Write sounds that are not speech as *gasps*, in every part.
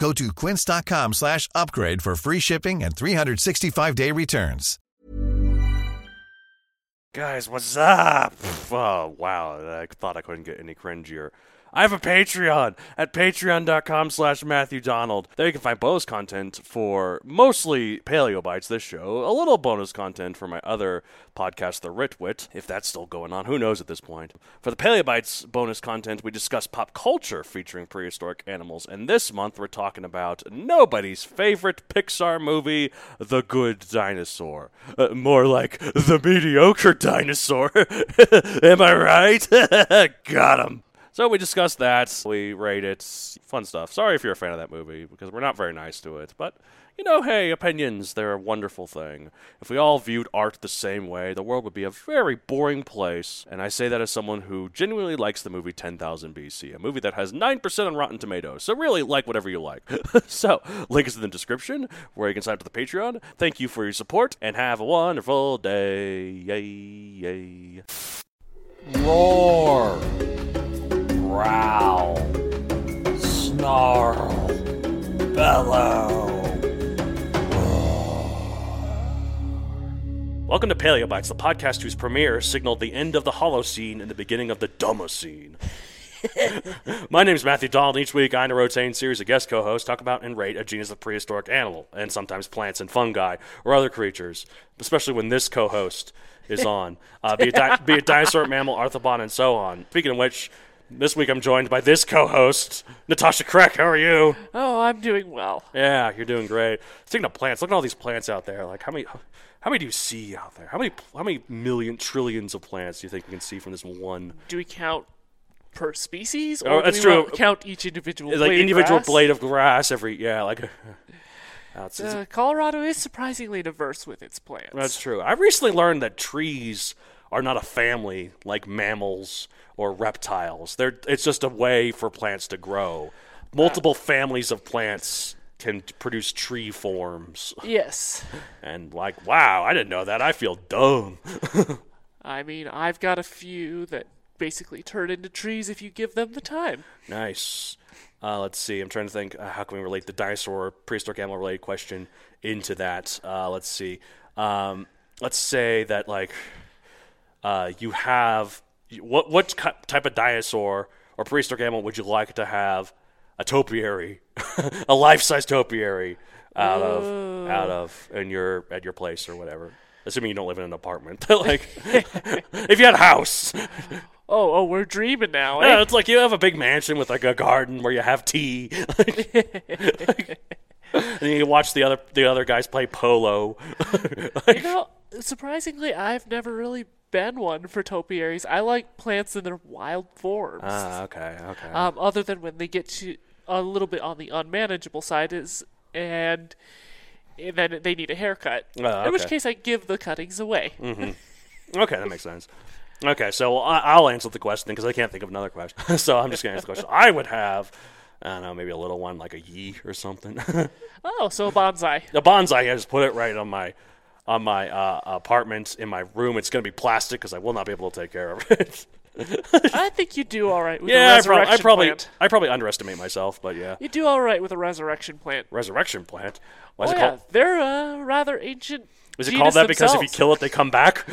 Go to quince.com slash upgrade for free shipping and 365-day returns. Guys, what's up? *laughs* Oh, wow. I thought I couldn't get any cringier. I have a Patreon at patreon.com slash Matthew Donald. There you can find bonus content for mostly Paleo Bites, this show, a little bonus content for my other podcast, The Ritwit, if that's still going on. Who knows at this point? For the Paleo Bites bonus content, we discuss pop culture featuring prehistoric animals. And this month, we're talking about nobody's favorite Pixar movie, The Good Dinosaur. Uh, more like The Mediocre Dinosaur. *laughs* Am I right? *laughs* Got him. So we discussed that. We rate it. Fun stuff. Sorry if you're a fan of that movie because we're not very nice to it. But, you know, hey, opinions, they're a wonderful thing. If we all viewed art the same way, the world would be a very boring place. And I say that as someone who genuinely likes the movie 10,000 BC, a movie that has 9% on Rotten Tomatoes. So really, like whatever you like. *laughs* so, link is in the description where you can sign up to the Patreon. Thank you for your support and have a wonderful day. Yay, yay. Roar. Growl. Snarl. Bellow. Welcome to Paleo Bites, the podcast whose premiere signaled the end of the Holocene and the beginning of the Dumocene. *laughs* My name is Matthew Donald. Each week, I and a rotating series of guest co-hosts talk about and rate a genus of prehistoric animal, and sometimes plants and fungi or other creatures. Especially when this co-host is *laughs* on, uh, be, it di- be it dinosaur, mammal, arthropod, and so on. Speaking of which, this week I'm joined by this co-host, Natasha Kreck. How are you? Oh, I'm doing well. Yeah, you're doing great. Speaking of plants, look at all these plants out there. Like how many, how many do you see out there? How many, how many million trillions of plants do you think you can see from this one? Do we count per species, Oh, or that's do we true. count each individual Like blade of individual grass? blade of grass every yeah like. *laughs* That's, Uh, Colorado is surprisingly diverse with its plants. that's true. I recently learned that trees are not a family like mammals or reptiles. They're it's just a way for plants to grow. Multiple families of plants can produce tree forms. Yes. And like, wow, I didn't know that. I feel dumb. *laughs* I mean, I've got a few that basically turn into trees if you give them the time. Nice. Uh, let's see. I'm trying to think. Uh, how can we relate the dinosaur prehistoric animal related question into that? Uh, let's see. Um, let's say that like uh, you have what what type of dinosaur or prehistoric animal would you like to have a topiary, *laughs* a life size topiary out of out of in your at your place or whatever. Assuming you don't live in an apartment, *laughs* like if you had a house, *laughs* Oh, oh, we're dreaming now, yeah, eh? it's like you have a big mansion with like a garden where you have tea. and you watch the other the other guys play polo. You know, surprisingly, I've never really been one for topiaries. I like plants in their wild forms. ah, okay, okay. um, other than when they get to a little bit on the unmanageable side is and, and then they need a haircut. Oh, In which case, I give the cuttings away. okay, that makes sense. Okay, so I, I'll answer the question because I can't think of another question. *laughs* so I'm just gonna answer the question. I would have, I don't know, maybe a little one like a yew or something. *laughs* Oh, so a bonsai. a bonsai. I just put it right on my on my uh, apartment in my room. It's gonna be plastic because I will not be able to take care of it. I think you do all right with yeah, a I, prob- resurrection I probably plant. I probably underestimate myself, but yeah, You do all right with a resurrection plant. resurrection plant. Why is oh it yeah, called? they're a rather ancient. Is it called that because if you kill it, they come back?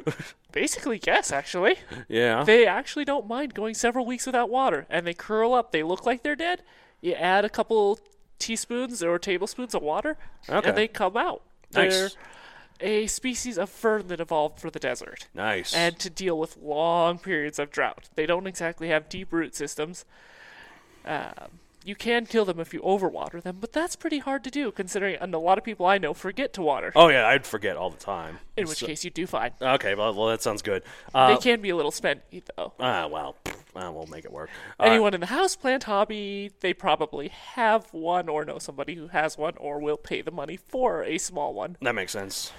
*laughs* Basically, yes. Actually, yeah. they actually don't mind going several weeks without water, and they curl up. They look like they're dead. You add a couple teaspoons or tablespoons of water, Okay. and they come out. Nice. They're a species of fern that evolved for the desert. Nice. And to deal with long periods of drought. They don't exactly have deep root systems. Um, you can kill them if you overwater them, but that's pretty hard to do considering and a lot of people I know forget to water. oh yeah, I'd forget all the time. in which So- case you do fine. Okay, well, well that sounds good. Uh, they can be a little spendy though. ah, well, ah, we'll make it work. Uh, Anyone in the houseplant hobby, they probably have one or know somebody who has one or will pay the money for a small one. That makes sense.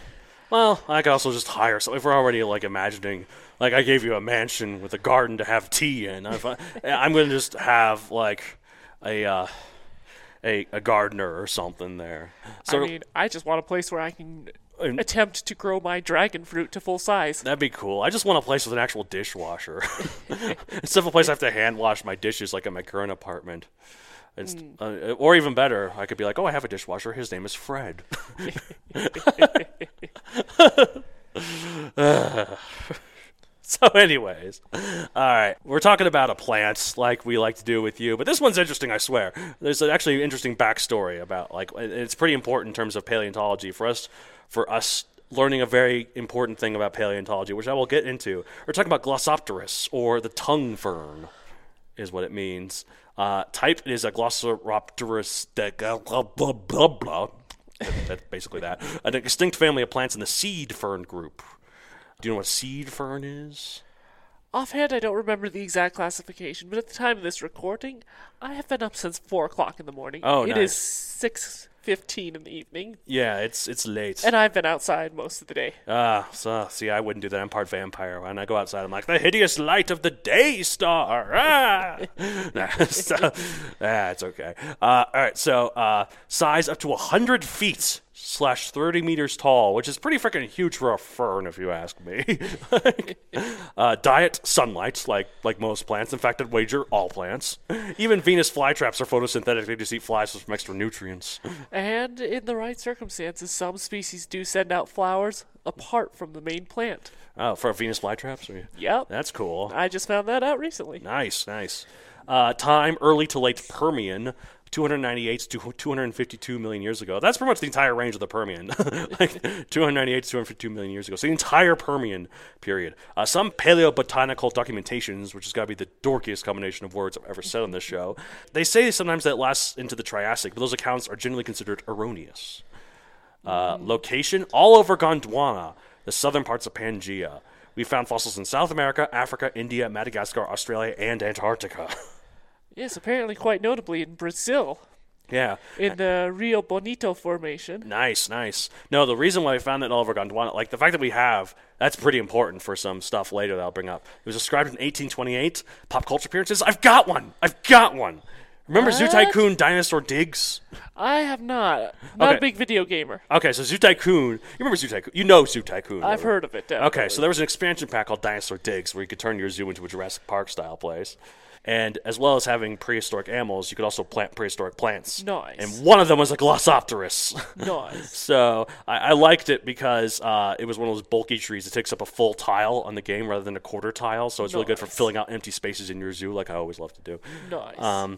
Well, I could also just hire some. If we're already like imagining, like I gave you a mansion with a garden to have tea in, I, *laughs* I'm gonna just have like a uh, a a gardener or something there. So I mean, I just want a place where I can And- attempt to grow my dragon fruit to full size. that'd be cool. I just want a place with an actual dishwasher *laughs* instead of a place I have to hand wash my dishes like in my current apartment. It's, uh, or even better, I could be like, "Oh, I have a dishwasher. His name is Fred." *laughs* *laughs* *laughs* So, anyways, all right, we're talking about a plant like we like to do with you, but this one's interesting, I swear. There's an actually interesting backstory about like it's pretty important in terms of paleontology for us for us learning a very important thing about paleontology, which I will get into. We're talking about Glossopteris or the tongue fern, is what it means. Uh, type is a Glossoropterus. de- Blah blah blah blah. That's basically that. An extinct family of plants in the seed fern group. Do you know what seed fern is? Offhand, I don't remember the exact classification, but at the time of this recording, I have been up since four o'clock in the morning. Oh, It nice. is six fifteen in the evening, Yeah, it's it's late. and I've been outside most of the day. Ah, so see, I wouldn't do that. I'm part vampire. When I go outside, I'm like the hideous light of the day star. Ah, *laughs* nah, so, *laughs* ah, it's okay. Uh, all right, so uh, size up to hundred feet slash thirty meters tall, which is pretty freaking huge for a fern, if you ask me. *laughs* uh, diet sunlight, like like most plants. In fact, I'd wager all plants. Even Venus flytraps are photosynthetic. They just eat flies for some extra nutrients. And in the right circumstances, some species do send out flowers apart from the main plant. Oh, for Venus flytraps? Or- Yep. That's cool. I just found that out recently. Nice, nice. Uh, time early to late Permian, 298 to 252 million years ago. That's pretty much the entire range of the Permian, *laughs* like 298 to 252 million years ago. So the entire Permian period. Uh, some paleobotanical documentations, which has got to be the dorkiest combination of words I've ever said on this show, they say sometimes that it lasts into the Triassic, but those accounts are generally considered erroneous. Uh, location all over Gondwana, the southern parts of Pangaea. We found fossils in South America, Africa, India, Madagascar, Australia, and Antarctica. *laughs* Yes, apparently quite notably in Brazil, yeah. in the Rio Bonito Formation. Nice, nice. No, the reason why we found that all over Gondwana, like the fact that we have, that's pretty important for some stuff later that I'll bring up. It was described in 1828. Pop culture appearances. I've got one. I've got one. Remember Zoo Tycoon Dinosaur Digs? I have not. Not Okay. a big video gamer. Okay, so Zoo Tycoon. You remember Zoo Tycoon? You know Zoo Tycoon. I've right? heard of it. Definitely. Okay, so there was an expansion pack called Dinosaur Digs where you could turn your zoo into a Jurassic Park style place. And as well as having prehistoric animals, you could also plant prehistoric plants. Nice. And one of them was a Glossopteris. *laughs* nice. so I, I liked it because uh, it was one of those bulky trees that takes up a full tile on the game rather than a quarter tile. So it's really good for filling out empty spaces in your zoo, like I always love to do. Nice. Um,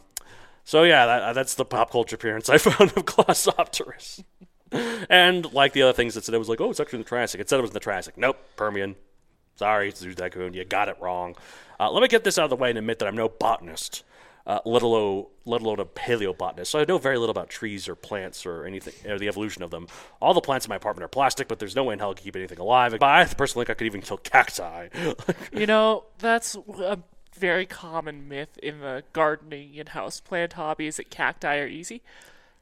so yeah, that, that's the pop culture appearance I *laughs* found of Glossopteris. *laughs* and like the other things that said, it was like, oh, it's actually in the Triassic. It said it was in the Triassic. Nope, Permian. Sorry, Zoo Tycoon. You got it wrong. Uh, let me get this out of the way and admit that I'm no botanist, uh, let alone let alone a paleobotanist. So I know very little about trees or plants or anything, or the evolution of them. All the plants in my apartment are plastic, but there's no way in hell I could keep anything alive. But I personally think I could even kill cacti. *laughs* You know, that's a very common myth in the gardening and houseplant hobby is that cacti are easy.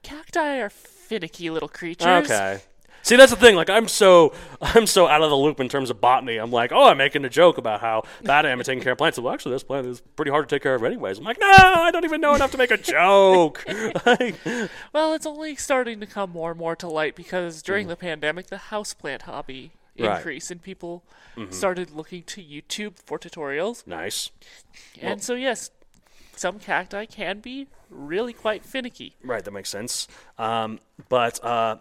Cacti are finicky little creatures. Okay. See, that's the thing. Like, I'm so *laughs* I'm so out of the loop in terms of botany. I'm like, oh, I'm making a joke about how bad I am at taking care of plants. Well, actually, this plant is pretty hard to take care of, anyways. I'm like, no, I don't even know enough to make a joke. *laughs* Like, Well, it's only starting to come more and more to light because during the pandemic, the houseplant hobby Right. Mm-hmm. and people started looking to YouTube for tutorials. nice. And so, yes, some cacti can be really quite finicky. Right, that makes sense. Um, but uh,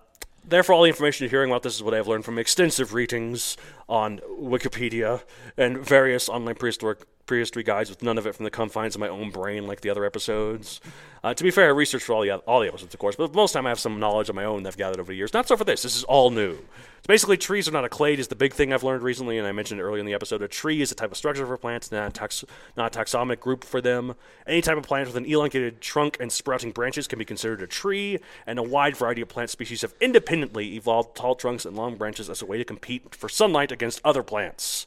therefore, all the information you're hearing about this is what I've learned from extensive readings on Wikipedia and various online prehistoric prehistory guides with none of it from the confines of my own brain like the other episodes. Uh, to be fair, I researched for all the all the episodes, of course, but most of the time I have some knowledge of my own that I've gathered over the years. Not so for this. This is all new. Basically, trees are not a clade is the big thing I've learned recently, and I mentioned it earlier in the episode. A tree is a type of structure for plants, not a, tax, not a taxonomic group for them. Any type of plant with an elongated trunk and sprouting branches can be considered a tree, and a wide variety of plant species have independently evolved tall trunks and long branches as a way to compete for sunlight against other plants.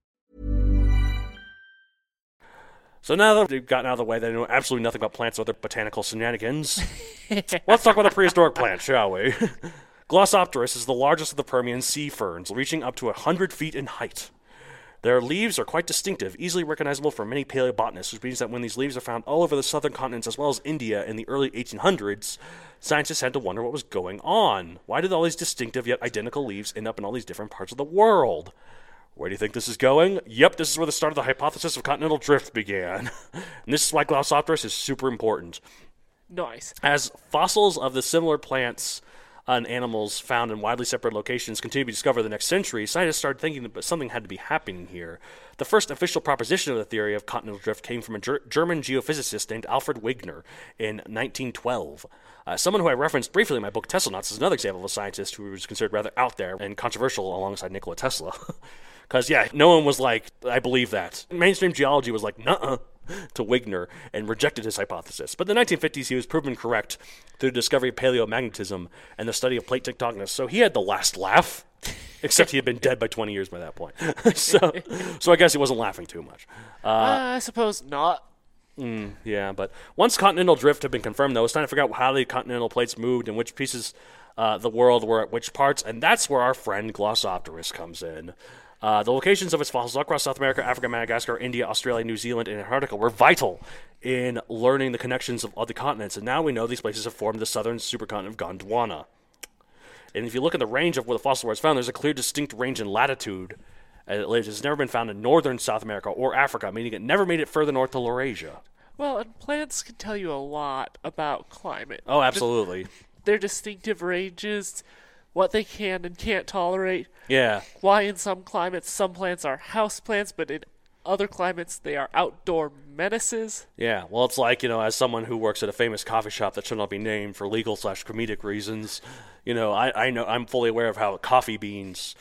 So now that we've gotten out of the way they know absolutely nothing about plants or other botanical shenanigans, *laughs* let's talk about the prehistoric plant, shall we? *laughs* Glossopteris is the largest of the Permian seed ferns, reaching up to 100 feet in height. Their leaves are quite distinctive, easily recognizable for many paleobotanists, which means that when these leaves are found all over the southern continents as well as India in the early 1800s, scientists had to wonder what was going on. Why did all these distinctive yet identical leaves end up in all these different parts of the world? Where do you think this is going? Yep, this is where the start of the hypothesis of continental drift began. *laughs* and this is why Glossopteris is super important. Nice. As fossils of the similar plants and animals found in widely separate locations continue to be discovered in the next century, scientists started thinking that something had to be happening here. The first official proposition of the theory of continental drift came from a ger- German geophysicist named Alfred Wegener in 1912. Uh, someone who I referenced briefly in my book Teslanauts is another example of a scientist who was considered rather out there and controversial alongside Nikola Tesla. *laughs* Because, yeah, no one was like, I believe that. Mainstream geology was like, nuh to Wegener and rejected his hypothesis. But in the 1950s, he was proven correct through the discovery of paleomagnetism and the study of plate tectonics. So he had the last laugh, *laughs* except he had been dead by 20 years by that point. *laughs* so, so I guess he wasn't laughing too much. Uh, I suppose not. Mm, yeah, but once continental drift had been confirmed, though, it's time to figure out how the continental plates moved and which pieces uh, the world were at which parts, and that's where our friend Glossopteris comes in. Uh, the locations of its fossils across South America, Africa, Madagascar, India, Australia, New Zealand, and Antarctica were vital in learning the connections of other continents, and now we know these places have formed the southern supercontinent of Gondwana. And if you look at the range of where the fossil was found, there's a clear, distinct range in latitude. Uh, It has never been found in northern South America or Africa, meaning it never made it further north to Laurasia. Well, and plants can tell you a lot about climate. Oh, absolutely. Their distinctive ranges, what they can and can't tolerate, Yeah. why in some climates some plants are house plants, but in other climates they are outdoor menaces. Yeah, well, it's like you know, as someone who works at a famous coffee shop that should not be named for legal slash comedic reasons, you know, I, I know I'm fully aware of how coffee beans,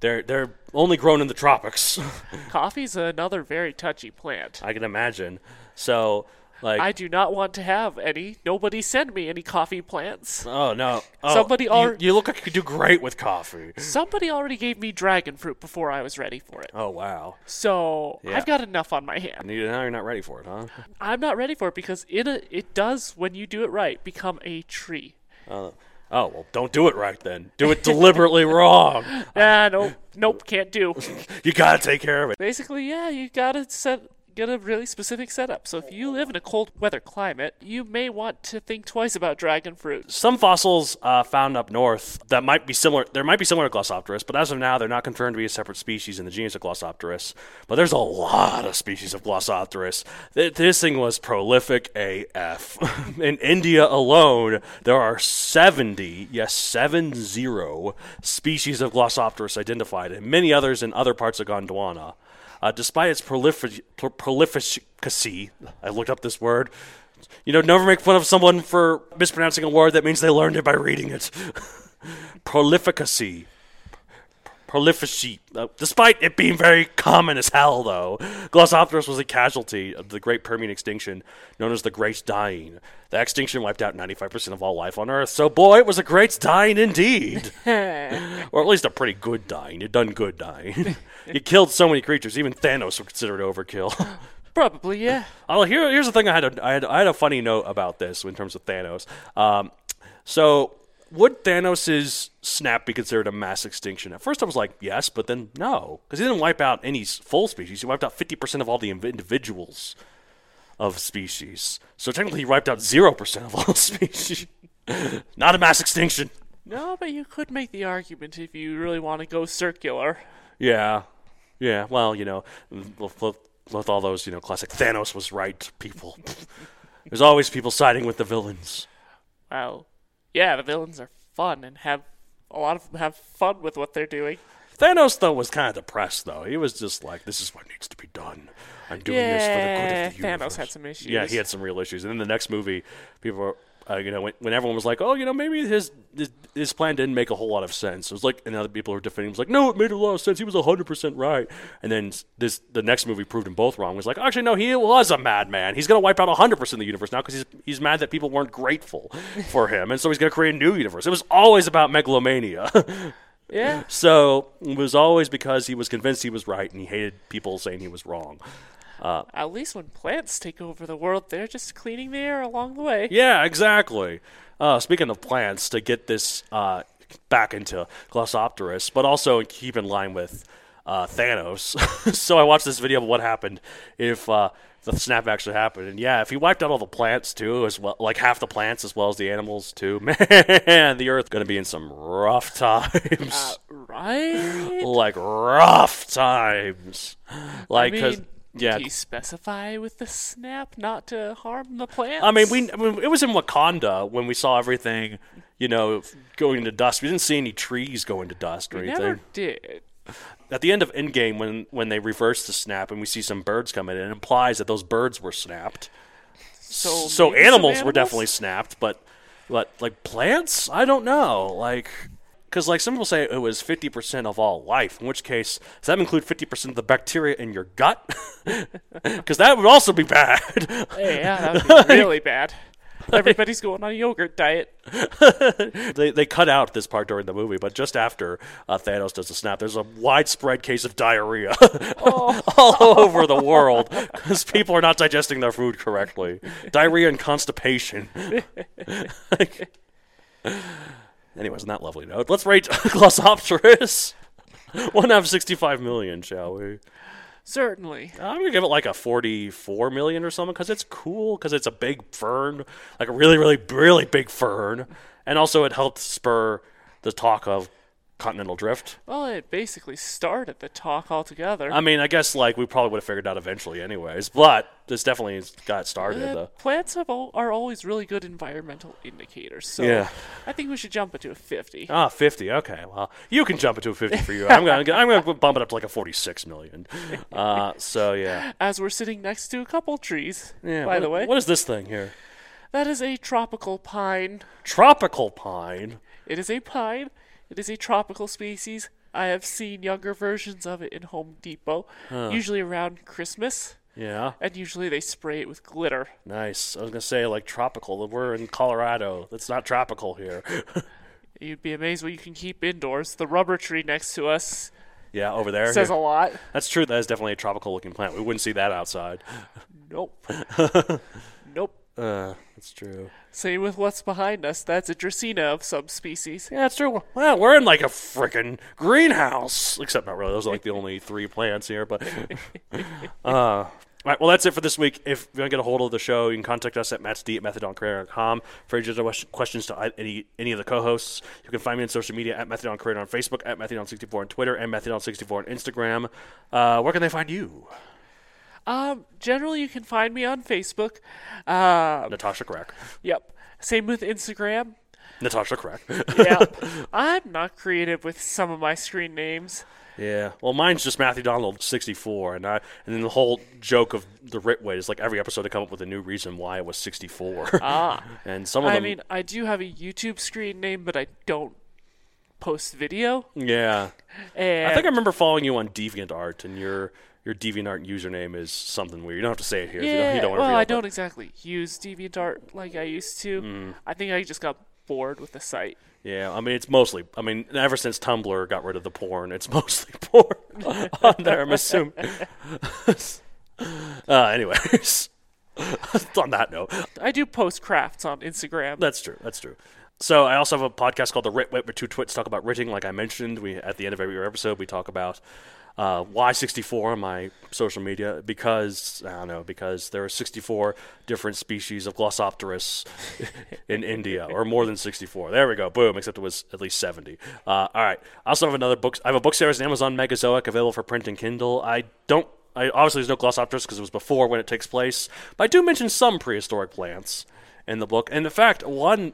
they're they're only grown in the tropics. *laughs* Coffee's another very touchy plant. I can imagine. So, like, I do not want to have any. Nobody send me any coffee plants. oh no, oh, Somebody you, you look like you could do great with coffee. Somebody already gave me dragon fruit before I was ready for it. Oh wow, So Yeah. I've got enough on my hand. you, now you're not ready for it, huh? I'm not ready for it because it uh, it does when you do it right become a tree. Oh well, don't do it right then. Do it deliberately *laughs* wrong. Ah, nope, nope, can't do. *laughs* You gotta take care of it. Basically, yeah, you gotta set get a really specific setup. So if you live in a cold weather climate, you may want to think twice about dragon fruit. Some fossils uh, found up north that might be similar. There might be similar to Glossopteris, but as of now, they're not confirmed to be a separate species in the genus of Glossopteris. But there's a lot of species of Glossopteris. Th- This thing was prolific AF. *laughs* in India alone, there are 70, yes, seven zero species of Glossopteris identified, and many others in other parts of Gondwana. Uh, despite its prolific- pro- prolificacy, I looked up this word. You know, never make fun of someone for mispronouncing a word that means they learned it by reading it. *laughs* prolificacy. Prolificate. Uh, despite it being very common as hell, though, Glossopteris was a casualty of the Great Permian extinction, known as the Great Dying. The extinction wiped out 95% of all life on Earth, so boy, it was a great dying indeed. *laughs* or at least a pretty good dying. It done good dying. *laughs* it killed so many creatures, even Thanos would consider it overkill. *gasps* Probably, yeah. *laughs* Oh, here, here's the thing. I had, a, I had I had a funny note about this in terms of Thanos. Um, so would Thanos' snap be considered a mass extinction? At first, I was like, yes, but then no, because he didn't wipe out any full species. He wiped out 50% of all the individuals of species. So technically, he wiped out 0% of all *laughs* species. Not a mass extinction. No, but you could make the argument if you really want to go circular. Yeah. Yeah, well, you know, with, with all those, you know, classic Thanos was right people. *laughs* There's always people siding with the villains. Well, yeah, the villains are fun and have a lot of have fun with what they're doing. Thanos though was kind of depressed though. He was just like, "This is what needs to be done. I'm doing yeah, this for the good of the universe." universe." Thanos had some issues. Yeah, he had some real issues. And then the next movie, people were, uh, you know, when, when everyone was like, "Oh, you know, maybe his, his his plan didn't make a whole lot of sense." It was like, and other people were defending. Him. It was like, "No, it made a lot of sense. He was hundred percent right." And then this the next movie proved him both wrong. It was like, actually, no, he was a madman. He's gonna wipe out hundred percent of the universe now because he's he's mad that people weren't grateful *laughs* for him, and so he's gonna create a new universe. It was always about megalomania. *laughs* Yeah. So it was always because he was convinced he was right and he hated people saying he was wrong. Uh, At least when plants take over the world, they're just cleaning the air along the way. yeah, exactly. Uh, speaking of plants, to get this uh, back into Glossopteris, but also keep in line with uh, Thanos. *laughs* so I watched this video of what happened if uh, the snap actually happened. And yeah, if he wiped out all the plants too, as well, like half the plants as well as the animals too, *laughs* man, the Earth gonna be in some rough times. Uh, right? *laughs* like rough times. Like, I 'cause- mean, yeah. Do you specify with the snap not to harm the plants? I mean, we I mean, it was in Wakanda when we saw everything, you know, going to dust. We didn't see any trees going to dust or We anything. never did. At the end of Endgame, when when they reverse the snap and we see some birds come in, it implies that those birds were snapped. So, so some animals, were definitely snapped, but but like plants, I don't know. Like because like some people say it was fifty percent of all life. In which case, does that include fifty percent of the bacteria in your gut? *laughs* Because that would also be bad. Yeah, that would be *laughs* really bad. Everybody's going on a yogurt diet. *laughs* they they cut out this part during the movie, but just after uh, Thanos does the snap, there's a widespread case of diarrhea all over the world because people are not digesting their food correctly. Diarrhea and constipation. Anyways, on that lovely note, let's rate *laughs* Glossopteris. *laughs* One out of sixty-five million, shall we? Certainly. I'm gonna give it like a 44 million or something because it's cool because it's a big fern, like a really, really, really big fern, and also it helped spur the talk of continental drift. Well, it basically started the talk altogether. I mean, I guess like we probably would have figured out eventually, anyways. But this definitely got started. Uh, though. plants have al- are always really good environmental indicators. So Yeah. I think we should jump it to a 50. Ah, 50. Okay, well, you can jump it to a 50 for you. I'm gonna, I'm gonna bump it up to like a 46 million. Uh, so yeah. As we're sitting next to a couple trees, Yeah. by what- the way. what is this thing here? That is a tropical pine. Tropical pine. It is a pine. It is a tropical species. I have seen younger versions of it in Home Depot, Huh. usually around Christmas, Yeah. and usually they spray it with glitter. Nice. I was gonna say like tropical. We're in Colorado. It's not tropical here. *laughs* You'd be amazed what you can keep indoors. The rubber tree next to us yeah, over there. says here. a lot. That's true. That is definitely a tropical looking plant. We wouldn't see that outside. Nope. *laughs* nope. Uh, that's true. Same with what's behind us. That's a Dracaena of some species. Yeah, that's true. Well, we're in like a freaking greenhouse. Except not really. Those are like the only three plants here. But *laughs* uh, all right. Well, that's it for this week. If you want to get a hold of the show, you can contact us at mattsd at methodoncreator.com. For any questions to any any of the co-hosts, you can find me on social media at Methadon Creator on Facebook, at Methadon64 on Twitter, and Methadon64 on Instagram. Uh, where can they find you? Um, generally, you can find me on Facebook. Um, Natasha Crack. Yep. Same with Instagram. Natasha Crack. yep. *laughs* I'm not creative with some of my screen names. Yeah, well, mine's just Matthew Donald sixty four, and I and then the whole joke of the Ritway is like every episode to come up with a new reason why it was sixty four. Ah. *laughs* and some of I them, mean, I do have a YouTube screen name, but I don't post video. Yeah. And I think I remember following you on DeviantArt, and your your DeviantArt username is something weird. You don't have to say it here. Yeah, if you don't, you don't want well, I don't exactly use DeviantArt like I used to. Mm. I think I just got bored with the site. Yeah, I mean it's mostly. I mean, ever since Tumblr got rid of the porn, it's *laughs* mostly porn *laughs* on there. I'm assuming. *laughs* uh, anyways, on that note, I do post crafts on Instagram. that's true. That's true. So I also have a podcast called the Rit Wit, where two twits talk about writting. Like I mentioned, we at the end of every episode we talk about uh, Y64 on my social media because I don't know because there are 64 different species of Glossopteris *laughs* in India, or more than 64. There we go, boom. Except it was at least 70. Uh, all right. I also have another book. I have a book series on Amazon Megazoic available for print and Kindle. I don't. I, obviously, there's no Glossopteris because it was before when it takes place, but I do mention some prehistoric plants in the book. And in fact, one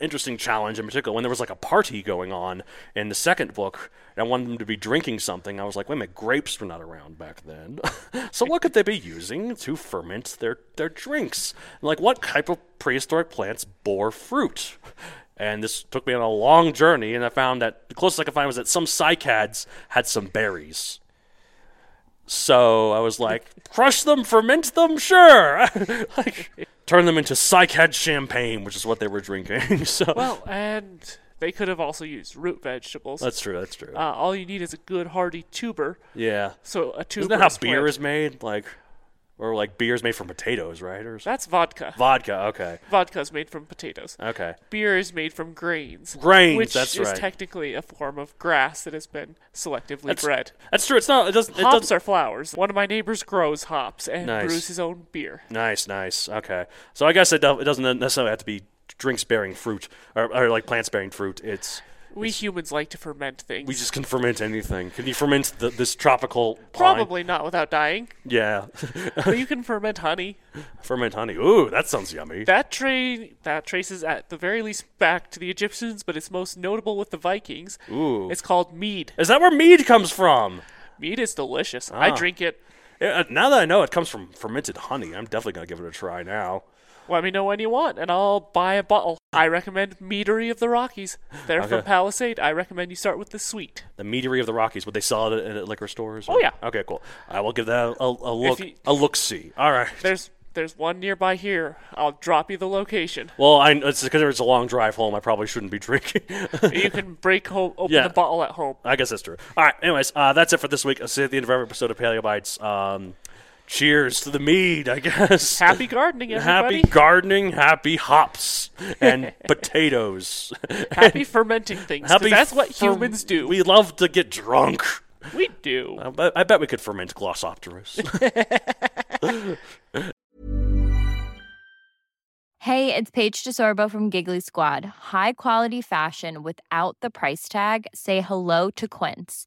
interesting challenge in particular when there was like a party going on in the second book and I wanted them to be drinking something. I was like, wait a minute, grapes were not around back then. *laughs* so what could they be using to ferment their, their drinks? Like what type of prehistoric plants bore fruit? And this took me on a long journey, and I found that the closest I could find was that some cycads had some berries. So I was like, *laughs* crush them, ferment them, sure. *laughs* like, turn them into cycad champagne, which is what they were drinking. so well, and they could have also used root vegetables. that's true. That's true. Uh, all you need is a good hardy tuber. yeah. So a tuber. Isn't that how beer is made? Like, or like beer is made from potatoes, right? Or That's vodka. vodka. Okay. Vodka's made from potatoes. Okay. Beer is made from grains. Grains, which that's is right. technically a form of grass that has been selectively That's, bred. that's true. It's not. It doesn't. It Hops doesn't, are flowers. One of my neighbors grows hops and Nice. brews his own beer. Nice, nice. Okay. So I guess it, it doesn't necessarily have to be drinks bearing fruit or, or like plants bearing fruit. It's We humans like to ferment things. we just can ferment anything. Can you ferment the, this tropical pine? Probably not without dying, Yeah. *laughs* but you can ferment honey. ferment honey. Ooh, that sounds yummy. That tra- that traces at the very least back to the Egyptians, but it's most notable with the Vikings. Ooh. It's called mead. Is that where mead comes from? Mead is delicious. I Ah. drink it. Yeah, uh, now that I know it comes from fermented honey, I'm definitely gonna give it a try now. Let me know when you want, and I'll buy a bottle. I recommend Meadery of the Rockies. They're from Palisade. I recommend you start with the sweet. The meadery of the Rockies. Would they sell it at, at liquor stores? Oh, yeah. Okay, cool. I will give that a, a, look. you- a look. See. All right. There's there's one nearby here. I'll drop you the location. Well, I it's because it's a long drive home. I probably shouldn't be *laughs* drinking. you can break home, open Yeah. the bottle at home. I guess that's true. All right. Anyways, uh, that's it for this week. I'll see you at the end of every episode of Paleo Bites. Um, cheers to the mead, I guess. Happy gardening, everybody. Happy gardening, happy hops and *laughs* potatoes. Happy *laughs* fermenting things. Happy that's what fer- humans do. We love to get drunk. We do. I bet, I bet we could ferment Glossopteris. *laughs* Hey, it's Paige DeSorbo from Giggly Squad. High quality fashion without the price tag. Say hello to Quince.